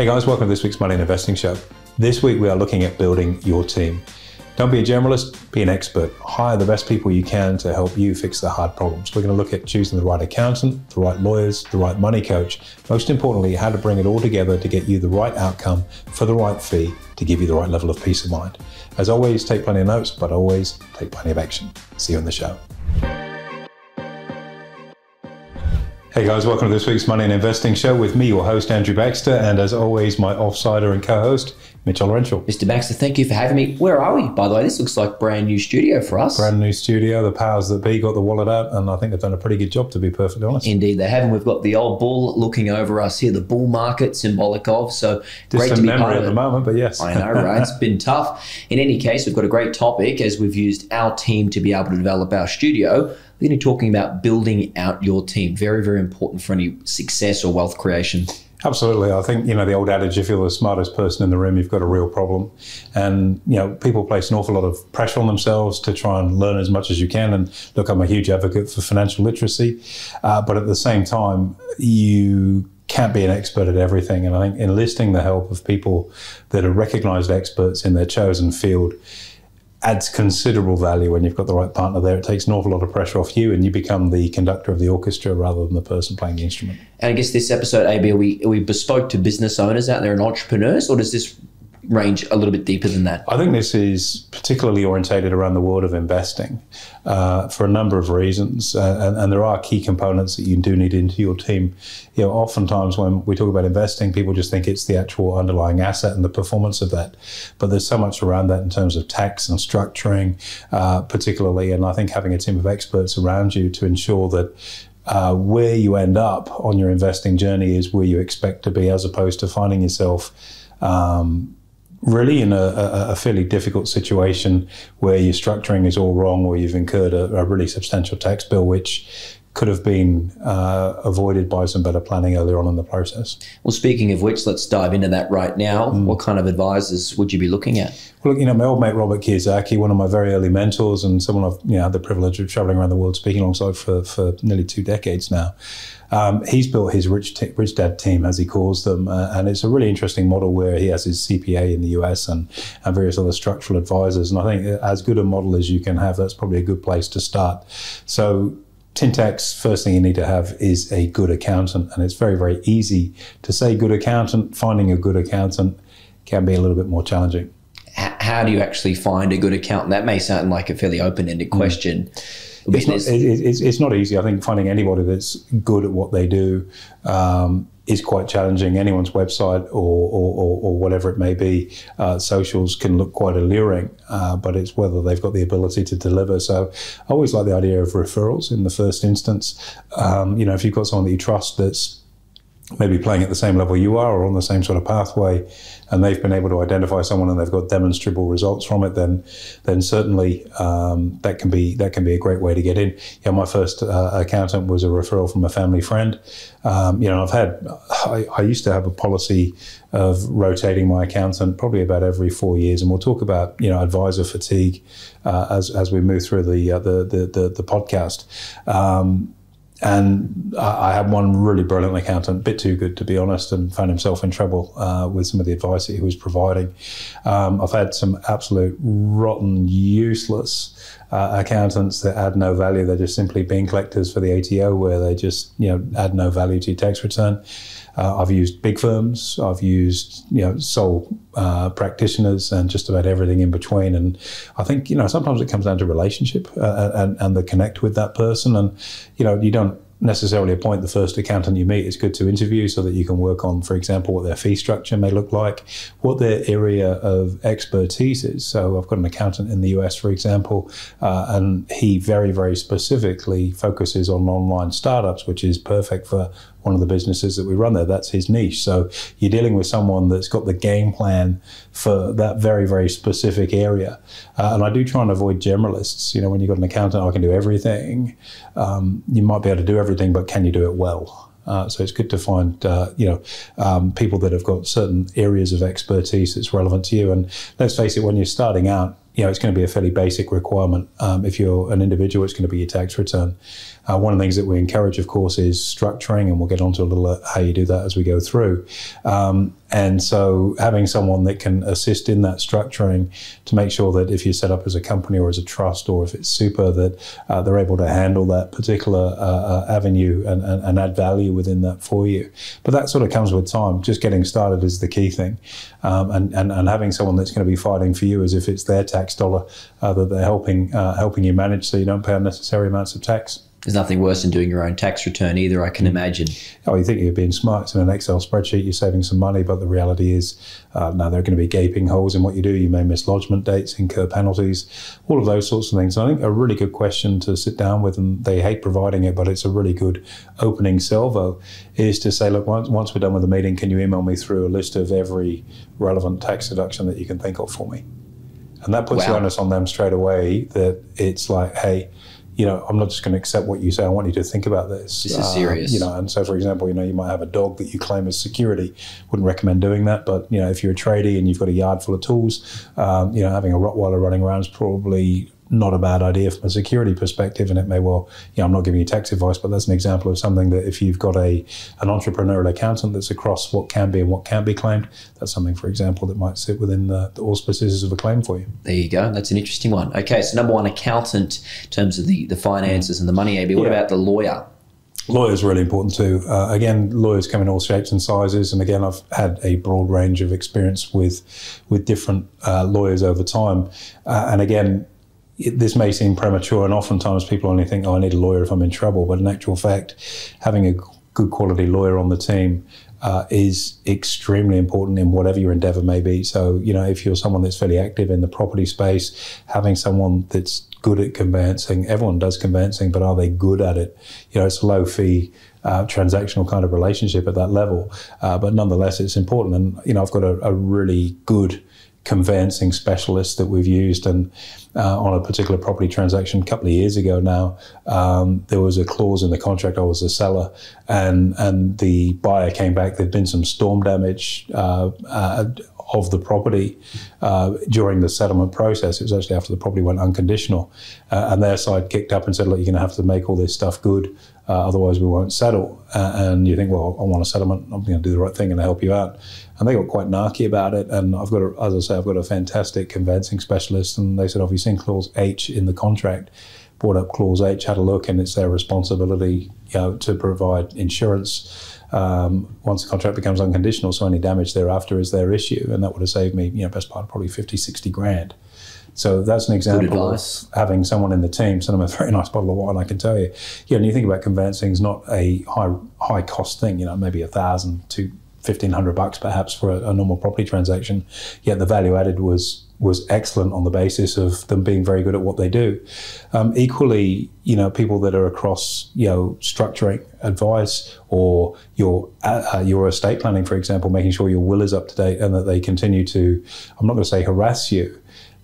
Hey guys, welcome to this week's Money and Investing Show. This week we are looking at building your team. Don't be a generalist, be an expert. Hire the best people you can to help you fix the hard problems. We're going to look at choosing the right accountant, the right lawyers, the right money coach. Most importantly, how to bring it all together to get you the right outcome for the right fee to give you the right level of peace of mind. As always, take plenty of notes, but always take plenty of action. See you on the show. Hey guys, welcome to this week's Money and Investing Show with me, your host, Andrew Baxter, and as always, my offsider and co host, Mitchell Laurential. Mr. Baxter, thank you for having me. Where are we, by the way? This looks like brand new studio for us. Brand new studio. The powers that be got the wallet out, and I think they've done a pretty good job, to be perfectly honest. Indeed, they have. And we've got the old bull looking over us here, the bull market symbolic of. So Just great to be memory part at of the it. moment, but yes. I know, right? It's been tough. In any case, we've got a great topic as we've used our team to be able to develop our studio. We're going to be talking about building out your team. Very, very important for any success or wealth creation. Absolutely. I think, you know, the old adage, if you're the smartest person in the room, you've got a real problem. And, you know, people place an awful lot of pressure on themselves to try and learn as much as you can. And look, I'm a huge advocate for financial literacy. Uh, but at the same time, you can't be an expert at everything. And I think enlisting the help of people that are recognized experts in their chosen field adds considerable value when you've got the right partner there. It takes an awful lot of pressure off you and you become the conductor of the orchestra rather than the person playing the instrument. And I guess this episode, AB, are we, are we bespoke to business owners out there and entrepreneurs, or does this range a little bit deeper than that? I think this is particularly orientated around the world of investing uh, for a number of reasons, uh, and, and, there are key components that you do need into your team. You know, oftentimes when we talk about investing, people just think it's the actual underlying asset and the performance of that, but there's so much around that in terms of tax and structuring, uh, particularly. And I think having a team of experts around you to ensure that uh, where you end up on your investing journey is where you expect to be, as opposed to finding yourself. Um, really in a, a, fairly difficult situation where your structuring is all wrong or you've incurred a, a really substantial tax bill, which could have been uh, avoided by some better planning earlier on in the process. Well, speaking of which, let's dive into that right now. Mm. What kind of advisors would you be looking at? Well, you know, my old mate Robert Kiyosaki, one of my very early mentors, and someone I've you know had the privilege of traveling around the world speaking alongside for, for nearly two decades now. Um, he's built his rich, t- rich dad team, as he calls them, uh, and it's a really interesting model where he has his CPA in the US and, and various other structural advisors. And I think as good a model as you can have, that's probably a good place to start. So Tintax, first thing you need to have is a good accountant, and it's very, very easy to say good accountant. Finding a good accountant can be a little bit more challenging. How do you actually find a good accountant? That may sound like a fairly open-ended question. Mm. It's not, it, it's, it's not easy. I think finding anybody that's good at what they do um, is quite challenging. Anyone's website or, or, or, or whatever it may be, uh, socials can look quite alluring, uh, but it's whether they've got the ability to deliver. So I always like the idea of referrals in the first instance. Um, you know, if you've got someone that you trust that's maybe playing at the same level you are or on the same sort of pathway and they've been able to identify someone and they've got demonstrable results from it then then certainly um, that can be that can be a great way to get in. Yeah my first uh, accountant was a referral from a family friend. Um, you know I've had I, I, used to have a policy of rotating my accountant probably about every four years and we'll talk about you know advisor fatigue uh, as, as we move through the, uh, the, the, the, the podcast. Um, and I had one really brilliant accountant, a bit too good to be honest, and found himself in trouble uh, with some of the advice that he was providing. Um, I've had some absolute rotten, useless uh, accountants that add no value. They're just simply bean collectors for the ATO, where they just you know add no value to your tax return. Uh, I've used big firms. I've used you know sole uh, practitioners and just about everything in between. And I think you know sometimes it comes down to relationship uh, and and the connect with that person. And you know you don't necessarily appoint the first accountant you meet. It's good to interview so that you can work on, for example, what their fee structure may look like, what their area of expertise is. So I've got an accountant in the US, for example, uh, and he very, very specifically focuses on online startups, which is perfect for one of the businesses that we run there. That's his niche. So you're dealing with someone that's got the game plan for that very, very specific area. Uh, and I do try and avoid generalists. You know, when you've got an accountant, I can do everything. Um, you might be able to do everything, but can you do it well? Uh, so it's good to find uh, you know um, people that have got certain areas of expertise that's relevant to you. And let's face it, when you're starting out, you know, it's going to be a fairly basic requirement. Um, if you're an individual, it's going to be your tax return. Uh, one of the things that we encourage, of course, is structuring, and we'll get onto a little how you do that as we go through. Um, and so having someone that can assist in that structuring to make sure that if you're set up as a company or as a trust or if it's super, that uh, they're able to handle that particular uh, uh, avenue and, and, and, add value within that for you. But that sort of comes with time. Just getting started is the key thing. Um, and, and, and having someone that's going to be fighting for you as if it's their tax dollar uh, that they're helping, uh, helping you manage so you don't pay unnecessary amounts of tax. There's nothing worse than doing your own tax return either, I can mm. imagine. Oh, you think you're being smart. It's in an Excel spreadsheet, you're saving some money, but the reality is uh, now there are going to be gaping holes in what you do. You may miss lodgement dates, incur penalties, all of those sorts of things. I think a really good question to sit down with, and they hate providing it, but it's a really good opening salvo, is to say, look, once, once we're done with the meeting, can you email me through a list of every relevant tax deduction that you can think of for me? And that puts wow. the onus on them straight away that it's like, hey, you know, I'm not just going to accept what you say. I want you to think about this. This is uh, serious. You know, and so for example, you know, you might have a dog that you claim as security. Wouldn't recommend doing that. But you know, if you're a tradie and you've got a yard full of tools, um, you know, having a Rottweiler running around is probably not a bad idea from a security perspective. And it may well, you know, I'm not giving you tax advice, but that's an example of something that if you've got a an entrepreneurial accountant that's across what can be and what can't be claimed, that's something, for example, that might sit within the, the auspices of a claim for you. There you go. That's an interesting one. Okay, so number one, accountant in terms of the, the finances and the money, AB. What yeah. about the lawyer? Lawyers are really important too. Uh, again, lawyers come in all shapes and sizes, and again, I've had a broad range of experience with with different uh, lawyers over time. Uh, and again, this may seem premature, and oftentimes people only think, "Oh, I need a lawyer if I'm in trouble." But in actual fact, having a good quality lawyer on the team uh, is extremely important in whatever your endeavor may be. So, you know, if you're someone that's fairly active in the property space, having someone that's good at conveyancing, everyone does conveyancing, but are they good at it? You know, it's a low fee. Uh, transactional kind of relationship at that level, uh, but nonetheless, it's important. And you know, I've got a, a really good conveyancing specialist that we've used. And uh, on a particular property transaction a couple of years ago now, um, there was a clause in the contract. I was the seller, and and the buyer came back. There'd been some storm damage. Uh, uh, of the property uh, during the settlement process. It was actually after the property went unconditional. Uh, and their side kicked up and said, Look, you're going to have to make all this stuff good, uh, otherwise we won't settle. and you think, Well, I want a settlement, I'm going to do the right thing and help you out and they got quite narky about it. And I've got, a, as I say, I've got a fantastic conveyancing specialist, and they said, "Oh, seen clause H in the contract?" Brought up clause H, had a look, and it's their responsibility, you know, to provide insurance um, once the contract becomes unconditional. So any damage thereafter is their issue, and that would have saved me, you know, best part of probably 50, 60 grand. So that's an example of having someone in the team send them a very nice bottle of wine. I can tell you, yeah. And you think about conveyancing is not a high high cost thing. You know, maybe a thousand to fifteen hundred bucks perhaps for a, a, normal property transaction. Yet the value added was was excellent on the basis of them being very good at what they do. Um, equally, you know, people that are across you know structuring advice or your uh, uh your estate planning, for example, making sure your will is up to date and that they continue to. I'm not going to say harass you,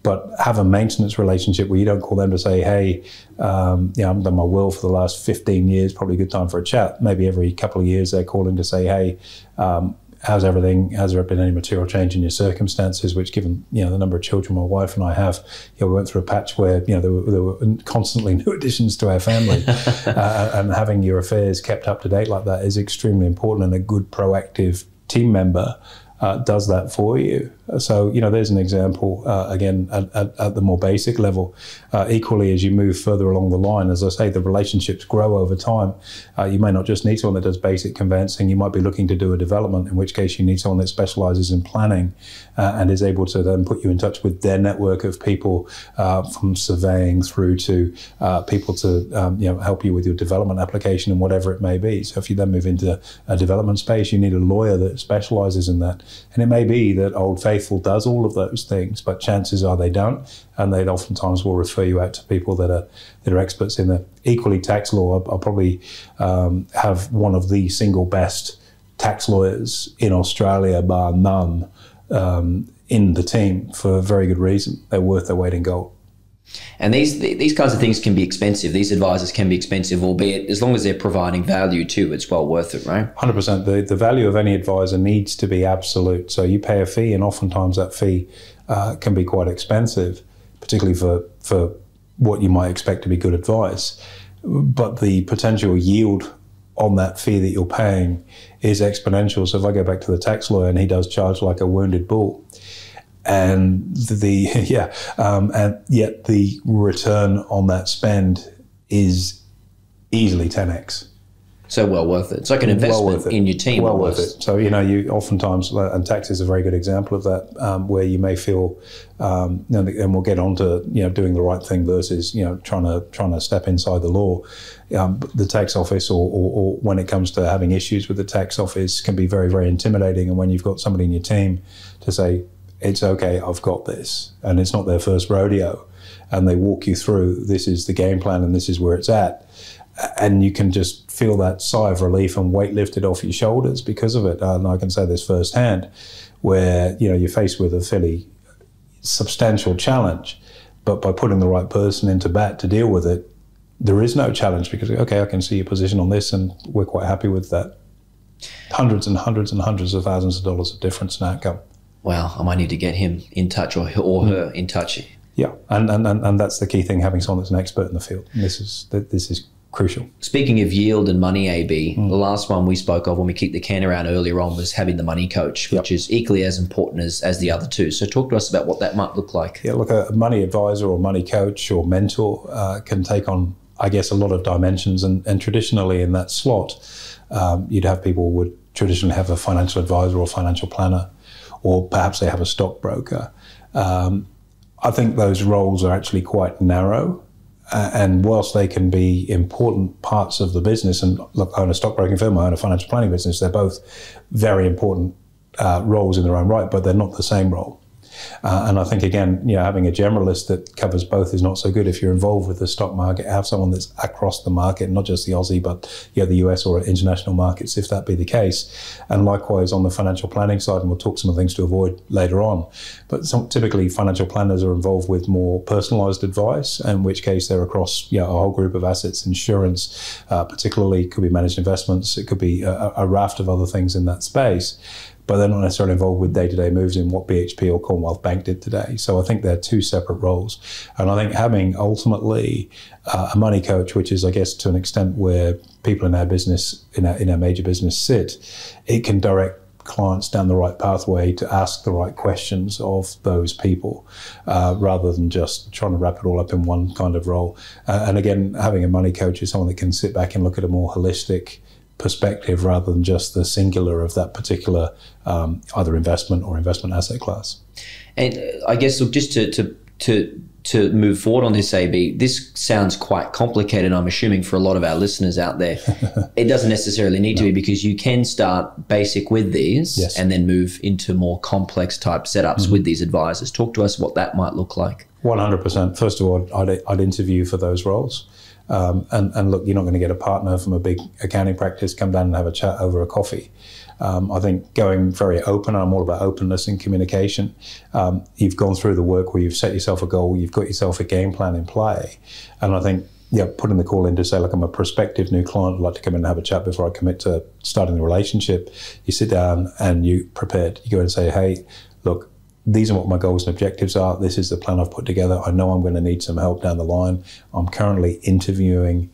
but have a maintenance relationship where you don't call them to say, hey, um, you know, I've done my will for the last 15 years, probably a good time for a chat. Maybe every couple of years they're calling to say, hey, um, how's everything? Has there been any material change in your circumstances? Which, given you know the number of children my wife and I have, you know, we went through a patch where you know there were, there were constantly new additions to our family, uh, and having your affairs kept up to date like that is extremely important. And a good proactive team member uh, does that for you. So, you know, there's an example, uh, again, at, at, at, the more basic level. Uh, equally, as you move further along the line, as I say, the relationships grow over time. Uh, you may not just need someone that does basic conveyancing, you might be looking to do a development, in which case you need someone that specializes in planning uh, and is able to then put you in touch with their network of people uh, from surveying through to people to, um, you know, help you with your development application and whatever it may be. So, if you then move into a development space, you need a lawyer that specializes in that. And it may be that Old Faithful does all of those things, but chances are they don't, and they oftentimes will refer you out to people that are that are experts in the equally tax law. I'll probably um, have one of the single best tax lawyers in Australia, bar none, um, in the team for a very good reason. They're worth their weight in gold. And these these kinds of things can be expensive. These advisors can be expensive, albeit as long as they're providing value too, it's well worth it, right? Hundred percent. The the value of any advisor needs to be absolute. So you pay a fee, and oftentimes that fee uh, can be quite expensive, particularly for for what you might expect to be good advice. But the potential yield on that fee that you're paying is exponential. So if I go back to the tax lawyer and he does charge like a wounded bull, and the yeah, um, and yet the return on that spend is easily 10x. So well worth it. It's like an investment well in your team. Well almost. worth it. So you know, you oftentimes, and tax is a very good example of that, um, where you may feel, um, and we'll get on to you know doing the right thing versus you know trying to trying to step inside the law. Um, the tax office, or, or, or, when it comes to having issues with the tax office, can be very very intimidating. And when you've got somebody in your team to say, "It's okay, I've got this," and it's not their first rodeo, and they walk you through, "This is the game plan, and this is where it's at." and you can just feel that sigh of relief and weight lifted off your shoulders because of it. And I can say this firsthand, where you know you're faced with a fairly substantial challenge, but by putting the right person into bat to deal with it, there is no challenge because okay, I can see your position on this, and we're quite happy with that. Hundreds and hundreds and hundreds of thousands of dollars of difference in outcome. Wow, I might need to get him in touch or or her in touch. Yeah, and, and, and that's the key thing: having someone that's an expert in the field. And this is this is crucial. Speaking of yield and money, AB, mm. the last one we spoke of when we kicked the can around earlier on was having the money coach, which yep. is equally as important as, as the other two. So, talk to us about what that might look like. Yeah, look, a money advisor or money coach or mentor uh, can take on, I guess, a lot of dimensions. And, and traditionally, in that slot, um, you'd have people would traditionally have a financial advisor or financial planner, or perhaps they have a stockbroker. Um, I think those roles are actually quite narrow. Uh, and whilst they can be important parts of the business, and look, I own a stockbroking firm, I own a financial planning business, they're both very important uh, roles in their own right, but they're not the same role. Uh, and I think again, you know, having a generalist that covers both is not so good. If you're involved with the stock market, have someone that's across the market, not just the Aussie, but you know, the US or international markets, if that be the case. And likewise on the financial planning side, and we'll talk some of the things to avoid later on. But some, typically, financial planners are involved with more personalised advice, in which case they're across you know, a whole group of assets, insurance, uh, particularly could be managed investments, it could be a, a raft of other things in that space but they're not necessarily involved with day to day moves in what BHP or Commonwealth Bank did today. So I think they're two separate roles. And I think having ultimately uh, a money coach, which is, I guess, to an extent where people in our business, in our, in our major business sit, it can direct clients down the right pathway to ask the right questions of those people uh, rather than just trying to wrap it all up in one kind of role. Uh, and again, having a money coach is someone that can sit back and look at a more holistic perspective rather than just the singular of that particular um, either investment or investment asset class. And uh, I guess look, just to to to to move forward on this AB, this sounds quite complicated. I'm assuming for a lot of our listeners out there, it doesn't necessarily need no. to be because you can start basic with these yes. and then move into more complex type setups mm-hmm. with these advisors. Talk to us what that might look like. 100%. First of all, I'd, I'd interview for those roles. Um, and, and, look, you're not going to get a partner from a big accounting practice come down and have a chat over a coffee. Um, I think going very open, I'm all about openness and communication. Um, you've gone through the work where you've set yourself a goal, you've got yourself a game plan in play. And I think, yeah, putting the call in to say, look, I'm a prospective new client, I'd like to come in and have a chat before I commit to starting the relationship. You sit down and you prepared. You go and say, hey, look, these are what my goals and objectives are. This is the plan I've put together. I know I'm going to need some help down the line. I'm currently interviewing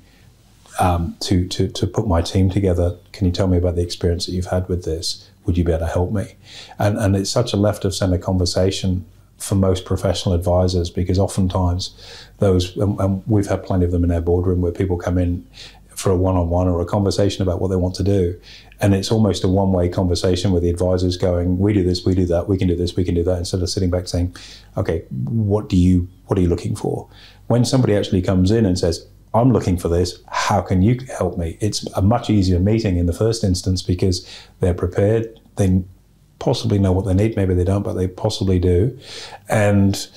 um, to, to, to put my team together. Can you tell me about the experience that you've had with this? Would you be able to help me? And, and it's such a left of center conversation for most professional advisors because oftentimes those, and, and we've had plenty of them in our boardroom where people come in for a one-on-one or a conversation about what they want to do and it's almost a one-way conversation with the advisors going we do this we do that we can do this we can do that instead of sitting back saying okay what do you what are you looking for? When somebody actually comes in and says i'm looking for this how can you help me? It's a much easier meeting in the first instance because they're prepared they possibly know what they need maybe they don't but they possibly do. And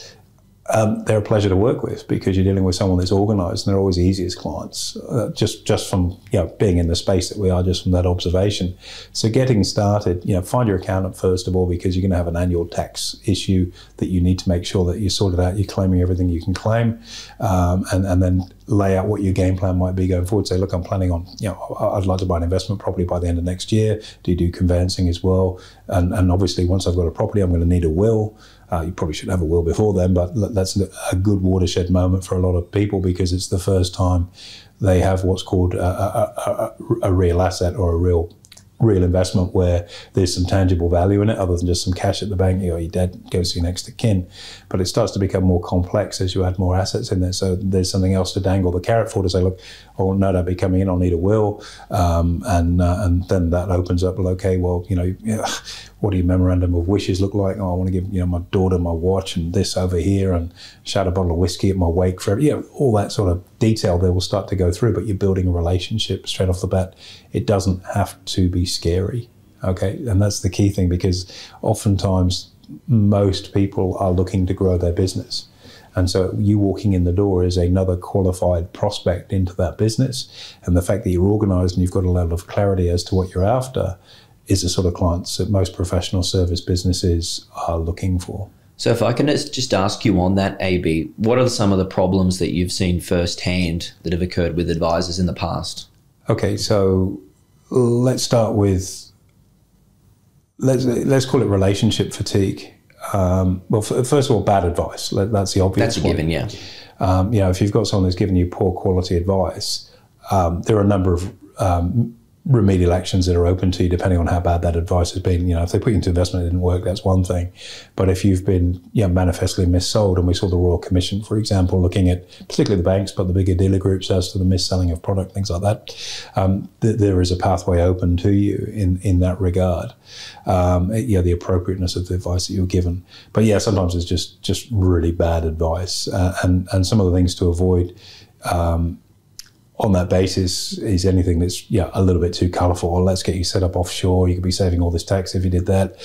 um, they're a pleasure to work with because you're dealing with someone that's organised, and they're always easy as clients. Uh, just just from you know being in the space that we are, just from that observation. So getting started, you know, find your accountant first of all because you're going to have an annual tax issue that you need to make sure that you sort it out. You're claiming everything you can claim, um, and and then lay out what your game plan might be going forward. Say, look, I'm planning on, you know, I'd like to buy an investment property by the end of next year. Do you do conveyancing as well? And, and obviously, once I've got a property, I'm going to need a will. Uh, you probably should have a will before then, but that's a good watershed moment for a lot of people because it's the first time they have what's called a, a, a, a real asset or a real real investment where there's some tangible value in it other than just some cash at the bank. You know your dad goes to your next of kin. But it starts to become more complex as you add more assets in there. So there's something else to dangle the carrot for to say look oh no that'll be coming in i'll need a will. Um, and uh, and then that opens up well okay well you know what do your memorandum of wishes look like? Oh, I want to give you know my daughter my watch and this over here and shout a bottle of whiskey at my wake for you all that sort of detail they will start to go through. But you're building a relationship straight off the bat. It doesn't have to be scary, okay? And that's the key thing because oftentimes most people are looking to grow their business. And so you walking in the door is another qualified prospect into that business. And the fact that you're organized and you've got a level of clarity as to what you're after is the sort of clients that most professional service businesses are looking for. So, if I can just ask you on that, AB, what are some of the problems that you've seen firsthand that have occurred with advisors in the past? Okay, so let's start with let's let's call it relationship fatigue. Um, well, f- first of all, bad advice. That's the obvious. That's a given, yeah. Um, you know, if you've got someone that's giving you poor quality advice, um, there are a number of um, remedial actions that are open to you depending on how bad that advice has been. You know, if they put you into investment it didn't work, that's one thing. But if you've been you know, manifestly missold, and we saw the Royal Commission, for example, looking at particularly the banks, but the bigger dealer groups as to the mis-selling of product, things like that, um, th- there is a pathway open to you in, in that regard. Um, yeah, the appropriateness of the advice that you're given. But yeah, sometimes it's just just really bad advice, uh, and and some of the things to avoid. Um, on that basis is anything that's yeah a little bit too colourful. Or let's get you set up offshore. You could be saving all this tax if you did that.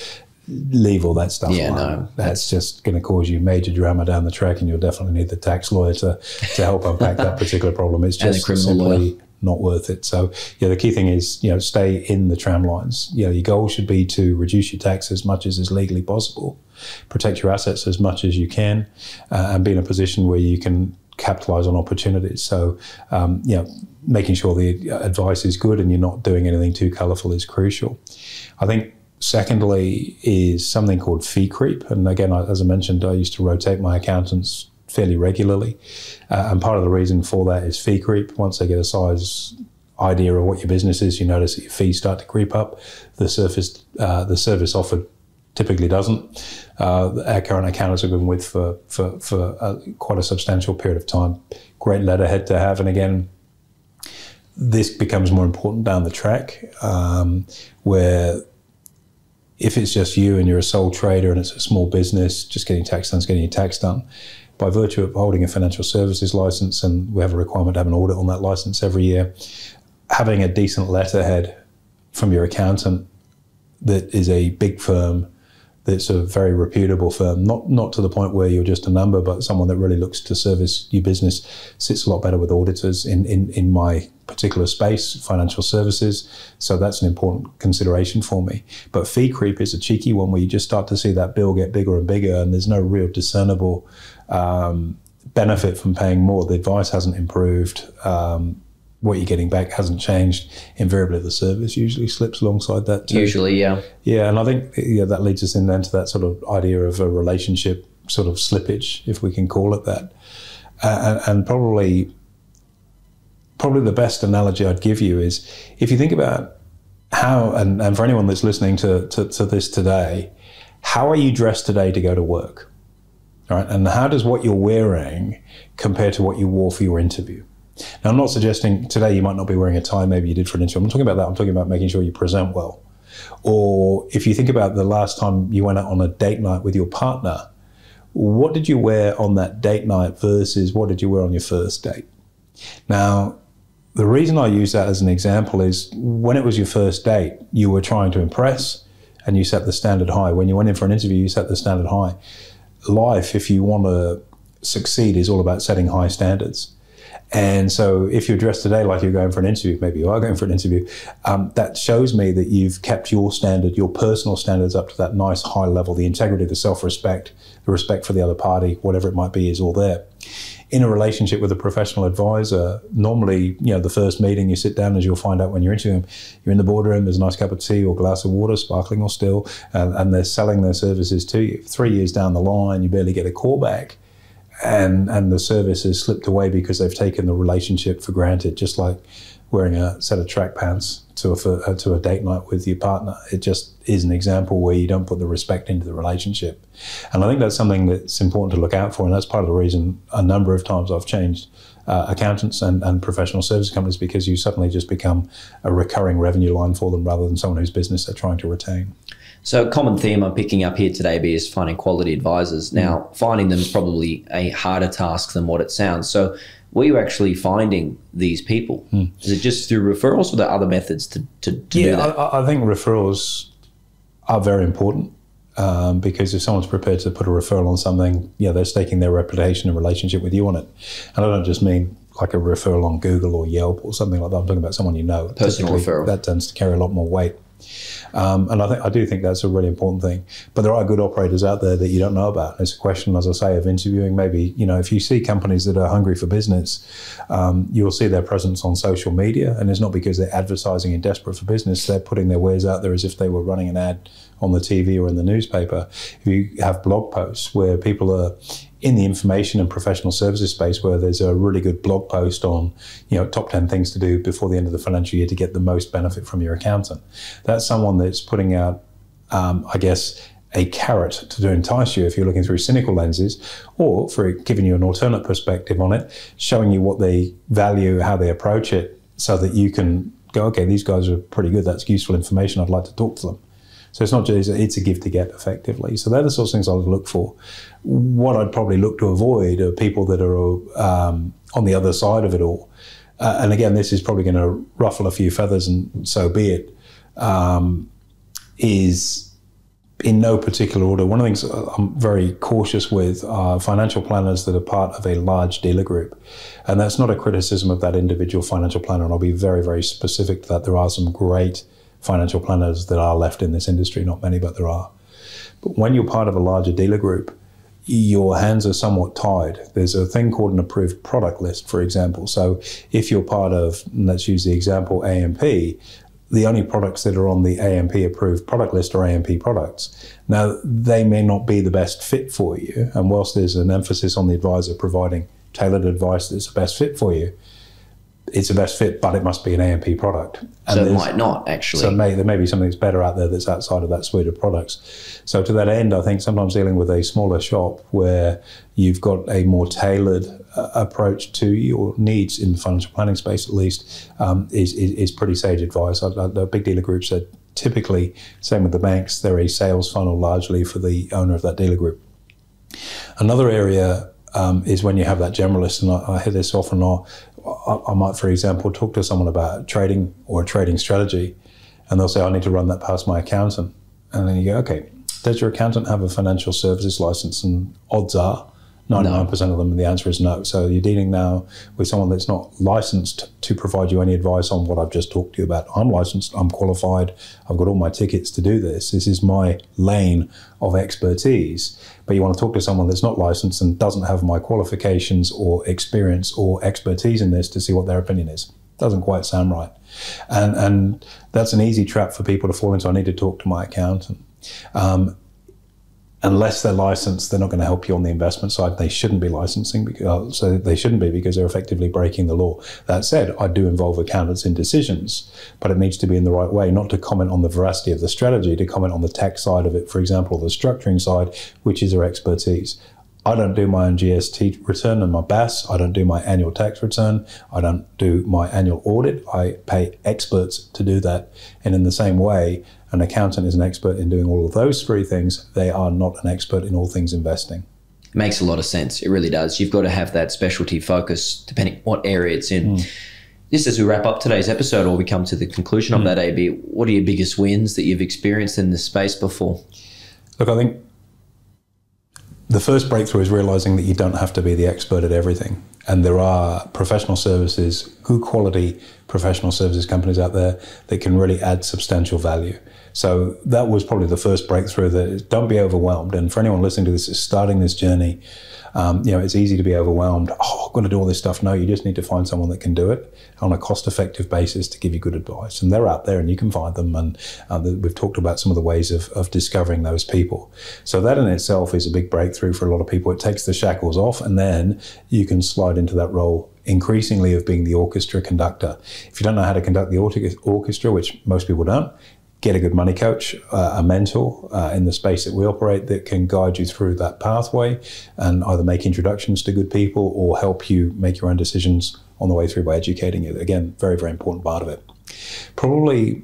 Leave all that stuff. Yeah, no, that's just going to cause you major drama down the track, and you'll definitely need the tax lawyer to to help unpack that particular problem. It's just simply lawyer. not worth it. So yeah, the key thing is you know stay in the tram lines. You know your goal should be to reduce your tax as much as is legally possible, protect your assets as much as you can, uh, and be in a position where you can capitalize on opportunities. So, um, you know, making sure the advice is good and you're not doing anything too colorful is crucial. I think secondly is something called fee creep. And again, as I mentioned, I used to rotate my accountants fairly regularly. Uh, and part of the reason for that is fee creep. Once they get a size idea of what your business is, you notice that your fees start to creep up. The surface, uh, the service offered typically doesn't. Uh, our current accountants have been with for for, for a, quite a substantial period of time. Great letterhead to have, and again, this becomes more important down the track, um, where if it's just you and you're a sole trader and it's a small business, just getting tax done is getting your tax done. By virtue of holding a financial services license, and we have a requirement to have an audit on that license every year, having a decent letterhead from your accountant that is a big firm that's a very reputable firm, not not to the point where you're just a number, but someone that really looks to service your business sits a lot better with auditors in, in, in my particular space, financial services. So that's an important consideration for me. But fee creep is a cheeky one where you just start to see that bill get bigger and bigger, and there's no real discernible um, benefit from paying more. The advice hasn't improved. Um, what you're getting back hasn't changed. Invariably, the service usually slips alongside that too. Usually, yeah. Yeah, and I think yeah, that leads us in then to that sort of idea of a relationship sort of slippage, if we can call it that. Uh, and, and probably, probably the best analogy I'd give you is if you think about how, and, and for anyone that's listening to, to, to this today, how are you dressed today to go to work? Right, and how does what you're wearing compare to what you wore for your interview? Now, I'm not suggesting today you might not be wearing a tie, maybe you did for an interview. I'm talking about that. I'm talking about making sure you present well. Or if you think about the last time you went out on a date night with your partner, what did you wear on that date night versus what did you wear on your first date? Now, the reason I use that as an example is when it was your first date, you were trying to impress and you set the standard high. When you went in for an interview, you set the standard high. Life, if you want to succeed, is all about setting high standards. And so, if you're dressed today like you're going for an interview, maybe you are going for an interview, um, that shows me that you've kept your standard, your personal standards up to that nice high level. The integrity, the self respect, the respect for the other party, whatever it might be, is all there. in a relationship with a professional advisor, normally, you know, the first meeting you sit down, as you'll find out when you're interviewing, you're in the boardroom, there's a nice cup of tea or glass of water, sparkling or still, and, and they're selling their services to you. Three years down the line, you barely get a call back. And, and the service has slipped away because they've taken the relationship for granted, just like wearing a set of track pants to a uh, to a date night with your partner. It just is an example where you don't put the respect into the relationship, and I think that's something that's important to look out for, and that's part of the reason a number of times I've changed. Uh, accountants and, and professional service companies because you suddenly just become a recurring revenue line for them rather than someone whose business they're trying to retain. So, a common theme I'm picking up here today B, is finding quality advisors. Now, finding them is probably a harder task than what it sounds. So, were you actually finding these people? Hmm. Is it just through referrals or are there other methods to, to, to yeah, do that? I, I think referrals are very important um, because if someone's prepared to put a referral on something, yeah, they're staking their reputation and relationship with you on it. And I don't just mean like a referral on Google or Yelp or something like that. I'm talking about someone you know. Personal referral. That tends to carry a lot more weight. Um, and I think I do think that's a really important thing. But there are good operators out there that you don't know about. It's a question, as I say, of interviewing. Maybe you know if you see companies that are hungry for business, um, you will see their presence on social media, and it's not because they're advertising and desperate for business. They're putting their wares out there as if they were running an ad on the TV or in the newspaper. If you have blog posts where people are in the information and professional services space where there's a really good blog post on you know top 10 things to do before the end of the financial year to get the most benefit from your accountant. That's someone that's putting out um, i guess a carrot to entice you if you're looking through cynical lenses or for giving you an alternate perspective on it showing you what they value how they approach it so that you can go okay these guys are pretty good. That's useful information. I'd like to talk to them so it's not just it's a give to get effectively. So they're the sorts of things I would look for. What I'd probably look to avoid are people that are um, on the other side of it all. Uh, and again, this is probably going to ruffle a few feathers, and so be it. Um, is in no particular order. One of the things I'm very cautious with are financial planners that are part of a large dealer group. And that's not a criticism of that individual financial planner. And I'll be very, very specific that. There are some great financial planners that are left in this industry, not many, but there are. But when you're part of a larger dealer group, your hands are somewhat tied. There's a thing called an approved product list, for example. So if you're part of, let's use the example AMP, the only products that are on the AMP approved product list are AMP products. Now, they may not be the best fit for you. And whilst there's an emphasis on the advisor providing tailored advice that's the best fit for you, it's the best fit, but it must be an AMP product. And so it might not actually. So may, there may be something that's better out there that's outside of that suite of products. So to that end, I think sometimes dealing with a smaller shop where you've got a more tailored uh, approach to your needs in the financial planning space, at least, um, is, is, is pretty sage advice. The big dealer groups said typically, same with the banks, they're a sales funnel largely for the owner of that dealer group. Another area um, is when you have that generalist, and I, I hear this often, or I, I, might, for example, talk to someone about trading or a trading strategy, and they'll say, I need to run that past my accountant. And then you go, okay, does your accountant have a financial services license? And odds are 99% no. of them, and the answer is no. So you're dealing now with someone that's not licensed to provide you any advice on what I've just talked to you about. I'm licensed, I'm qualified, I've got all my tickets to do this. This is my lane of expertise. But you want to talk to someone that's not licensed and doesn't have my qualifications or experience or expertise in this to see what their opinion is. Doesn't quite sound right. And, and that's an easy trap for people to fall into. I need to talk to my accountant. Um, unless they're licensed, they're not going to help you on the investment side. They shouldn't be licensing, because, uh, so they shouldn't be because they're effectively breaking the law. That said, I do involve accountants in decisions, but it needs to be in the right way, not to comment on the veracity of the strategy, to comment on the tax side of it, for example, the structuring side, which is their expertise. I don't do my own GST return and my BAS. I don't do my annual tax return. I don't do my annual audit. I pay experts to do that. And in the same way, an accountant is an expert in doing all of those three things. They are not an expert in all things investing. It makes a lot of sense. It really does. You've got to have that specialty focus depending what area it's in. Mm. Just as we wrap up today's episode or we come to the conclusion mm. of hmm. that, AB, what are your biggest wins that you've experienced in this space before? Look, I think the first breakthrough is realizing that you don't have to be the expert at everything. And there are professional services, good quality professional services companies out there that can really add substantial value. So that was probably the first breakthrough that don't be overwhelmed. And for anyone listening to this is starting this journey, um, you know, it's easy to be overwhelmed. Oh, I've got to do all this stuff. No, you just need to find someone that can do it on a cost-effective basis to give you good advice. And they're out there, and you can find them. And uh, we've talked about some of the ways of, of discovering those people. So that in itself is a big breakthrough for a lot of people. It takes the shackles off, and then you can slide into that role increasingly of being the orchestra conductor. If you don't know how to conduct the orchestra, which most people don't, get a good money coach, uh, a mentor uh, in the space that we operate that can guide you through that pathway and either make introductions to good people or help you make your own decisions on the way through by educating you. Again, very, very important part of it. Probably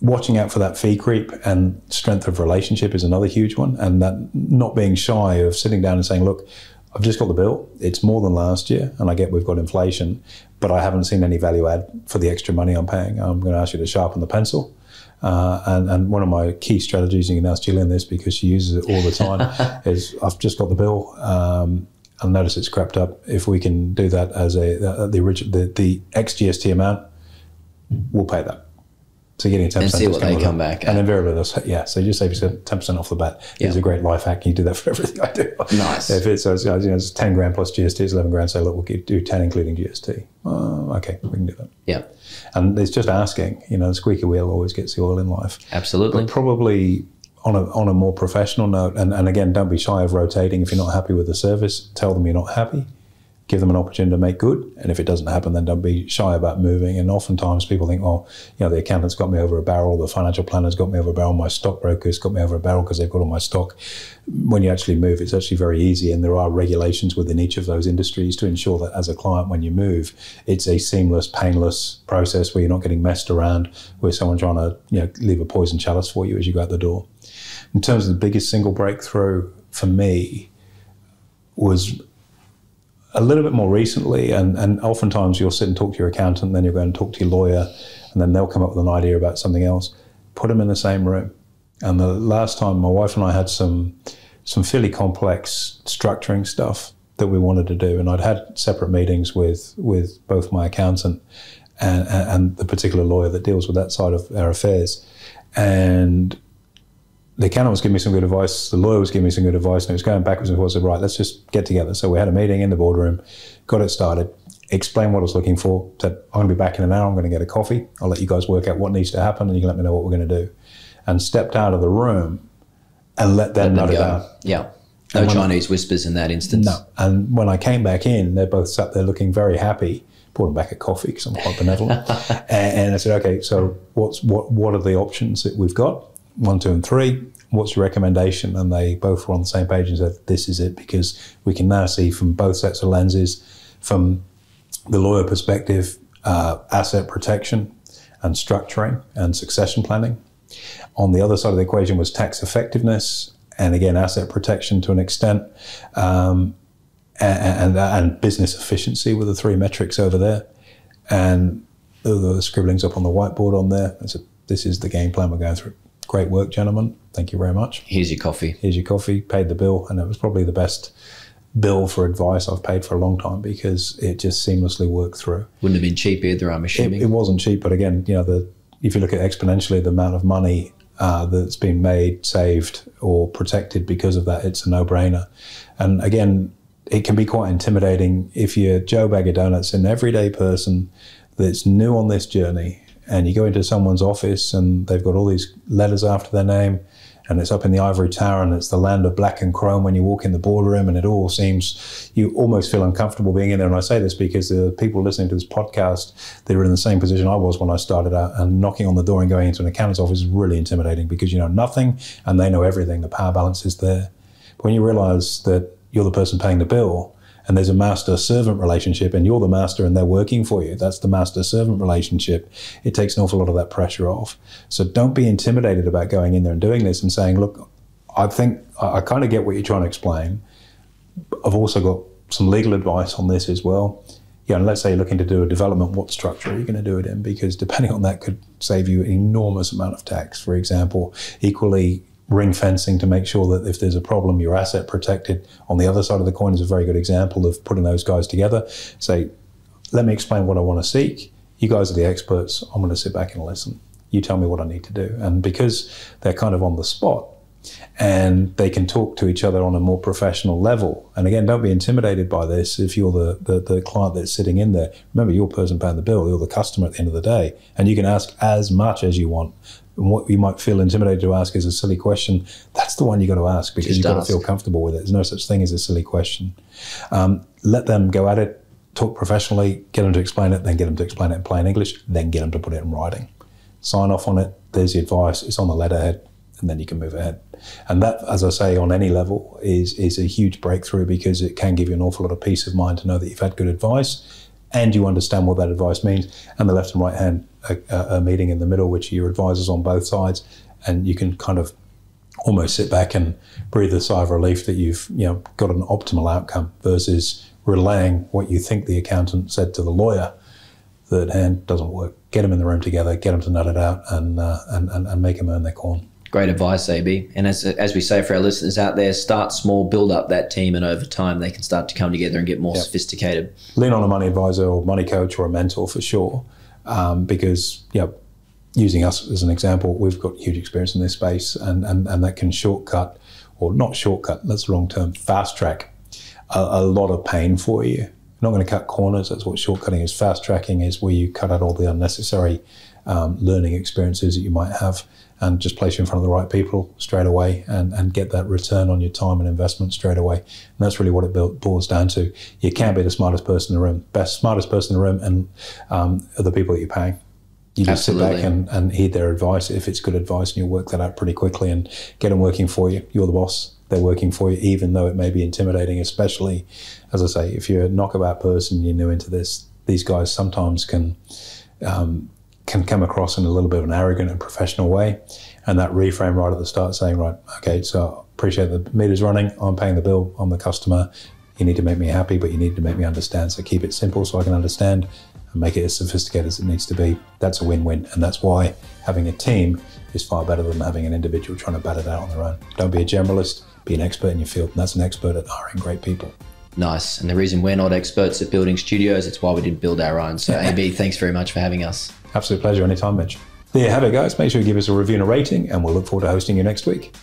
watching out for that fee creep and strength of relationship is another huge one. And that not being shy of sitting down and saying, look, I've just got the bill. It's more than last year, and I get we've got inflation, but I haven't seen any value add for the extra money I'm paying. I'm going to ask you to sharpen the pencil uh, and, and one of my key strategies, you can ask Gillian this because she uses it all the time, is I've just got the bill. Um, I'll notice it's crept up. If we can do that as a uh, the original the, the ex GST amount, we'll pay that. So getting ten percent and see what they come back, and invariably they'll yeah. So you just save ten percent off the bat. Yeah. It's a great life hack. You do that for everything I do. Nice. if it's, you know, it's ten grand plus GST, it's eleven grand. Say look, we'll do ten including GST. Oh, okay, we can do that. Yeah. And it's just asking. You know, the squeaky wheel always gets the oil in life. Absolutely. But probably on a, on a more professional note, and, and again, don't be shy of rotating. If you're not happy with the service, tell them you're not happy give them an opportunity to make good. And if it doesn't happen, then don't be shy about moving. And oftentimes people think, well, you know, the accountant's got me over a barrel, the financial planner's got me over a barrel, my stockbroker's got me over a barrel because they've got all my stock. When you actually move, it's actually very easy. And there are regulations within each of those industries to ensure that as a client, when you move, it's a seamless, painless process where you're not getting messed around with someone trying to, you know, leave a poison chalice for you as you go out the door. In terms of the biggest single breakthrough for me was a little bit more recently, and, and oftentimes you'll sit and talk to your accountant, then you'll go and talk to your lawyer, and then they'll come up with an idea about something else. Put them in the same room. And the last time my wife and I had some some fairly complex structuring stuff that we wanted to do, and I'd had separate meetings with with both my accountant and, and the particular lawyer that deals with that side of our affairs, and the accountant was giving me some good advice, the lawyer was giving me some good advice, and it was going backwards and forwards. I said, right, let's just get together. So we had a meeting in the boardroom, got it started, explained what I was looking for, said, I'm going to be back in an hour, I'm going to get a coffee. I'll let you guys work out what needs to happen, and you can let me know what we're going to do. And stepped out of the room and let them let nut it out. Yeah. No Chinese I, whispers in that instance. No. And when I came back in, they both sat there looking very happy. Poured them back a coffee because I'm quite benevolent. and, and I said, okay, so what's what? What are the options that we've got? One, two, and three. What's your recommendation? And they both were on the same page and said, This is it, because we can now see from both sets of lenses, from the lawyer perspective, uh, asset protection and structuring and succession planning. On the other side of the equation was tax effectiveness and again, asset protection to an extent. Um, and, and, and business efficiency were the three metrics over there. And the scribblings up on the whiteboard on there. Said, this is the game plan we're going through. Great work, gentlemen. Thank you very much. Here's your coffee. Here's your coffee. Paid the bill, and it was probably the best bill for advice I've paid for a long time because it just seamlessly worked through. Wouldn't have been cheap either, I'm assuming. It, it wasn't cheap, but again, you know, the if you look at exponentially the amount of money uh, that's been made, saved, or protected because of that, it's a no-brainer. And again, it can be quite intimidating if you're Joe Bag of Donuts, an everyday person that's new on this journey and you go into someone's office and they've got all these letters after their name and it's up in the ivory tower and it's the land of black and chrome when you walk in the boardroom and it all seems you almost feel uncomfortable being in there. And i say this because the people listening to this podcast they're in the same position i was when i started out and knocking on the door and going into an accountant's office is really intimidating because you know nothing and they know everything. The power balance is there. But when you realize that you're the person paying the bill and there's a master servant relationship and you're the master and they're working for you. That's the master servant relationship. It takes an awful lot of that pressure off. So don't be intimidated about going in there and doing this and saying look i think i, I kind of get what you're trying to explain. I've also got some legal advice on this as well. Yeah, and let's say you're looking to do a development, what structure are you going to do it in? Because depending on that could save you an enormous amount of tax. For example, equally, ring fencing to make sure that if there's a problem, you're asset protected. On the other side of the coin is a very good example of putting those guys together. Say, let me explain what I want to seek. You guys are the experts. I'm going to sit back and listen. You tell me what I need to do. And because they're kind of on the spot, and they can talk to each other on a more professional level. And again, don't be intimidated by this if you're the, the, the, client that's sitting in there. Remember, you're the person paying the bill, you're the customer at the end of the day, and you can ask as much as you want. And what you might feel intimidated to ask is a silly question. That's the one you got to ask because Just you've got to feel comfortable with it. There's no such thing as a silly question. Um, let them go at it, talk professionally, get them to explain it, then get them to explain it in plain English, then get them to put it in writing. Sign off on it. There's the advice. It's on the letterhead and then you can move ahead. And that, as I say, on any level is is a huge breakthrough because it can give you an awful lot of peace of mind to know that you've had good advice and you understand what that advice means. And the left and right hand a, a meeting in the middle, which your advisors on both sides, and you can kind of almost sit back and breathe a sigh of relief that you've you know got an optimal outcome versus relaying what you think the accountant said to the lawyer. Third hand doesn't work. Get them in the room together, get them to nut it out, and uh, and, and, and make them earn their corn. Great advice, AB. And as, as we say for our listeners out there, start small, build up that team, and over time they can start to come together and get more yep. sophisticated. Lean on a money advisor or money coach or a mentor for sure, um, because yeah, using us as an example, we've got huge experience in this space, and and, and that can shortcut or not shortcut. That's the wrong term. Fast track a, a lot of pain for you. You're not going to cut corners. That's what shortcutting is. Fast tracking is where you cut out all the unnecessary um, learning experiences that you might have and just place you in front of the right people straight away and, and get that return on your time and investment straight away. And that's really what it boils down to. You can't be the smartest person in the room. Best smartest person in the room and um, are the people that you're paying. You just Absolutely. sit back and, and heed their advice if it's good advice, and you'll work that out pretty quickly and get them working for you. You're the boss. They're working for you, even though it may be intimidating, especially, as I say, if you're a knockabout person, you're new into this. These guys sometimes can um, can come across in a little bit of an arrogant and professional way. And that reframe right at the start saying, right, okay, so I appreciate the meter's running, I'm paying the bill, I'm the customer. You need to make me happy, but you need to make me understand. So keep it simple so I can understand and make it as sophisticated as it needs to be. That's a win win. And that's why having a team is far better than having an individual trying to bat it out on their own. Don't be a generalist, be an expert in your field. And that's an expert at hiring great people. Nice. And the reason we're not experts at building studios, it's why we didn't build our own. So, AB, thanks very much for having us. Absolute pleasure anytime, Mitch. There you have it, guys. Make sure you give us a review and a rating, and we'll look forward to hosting you next week.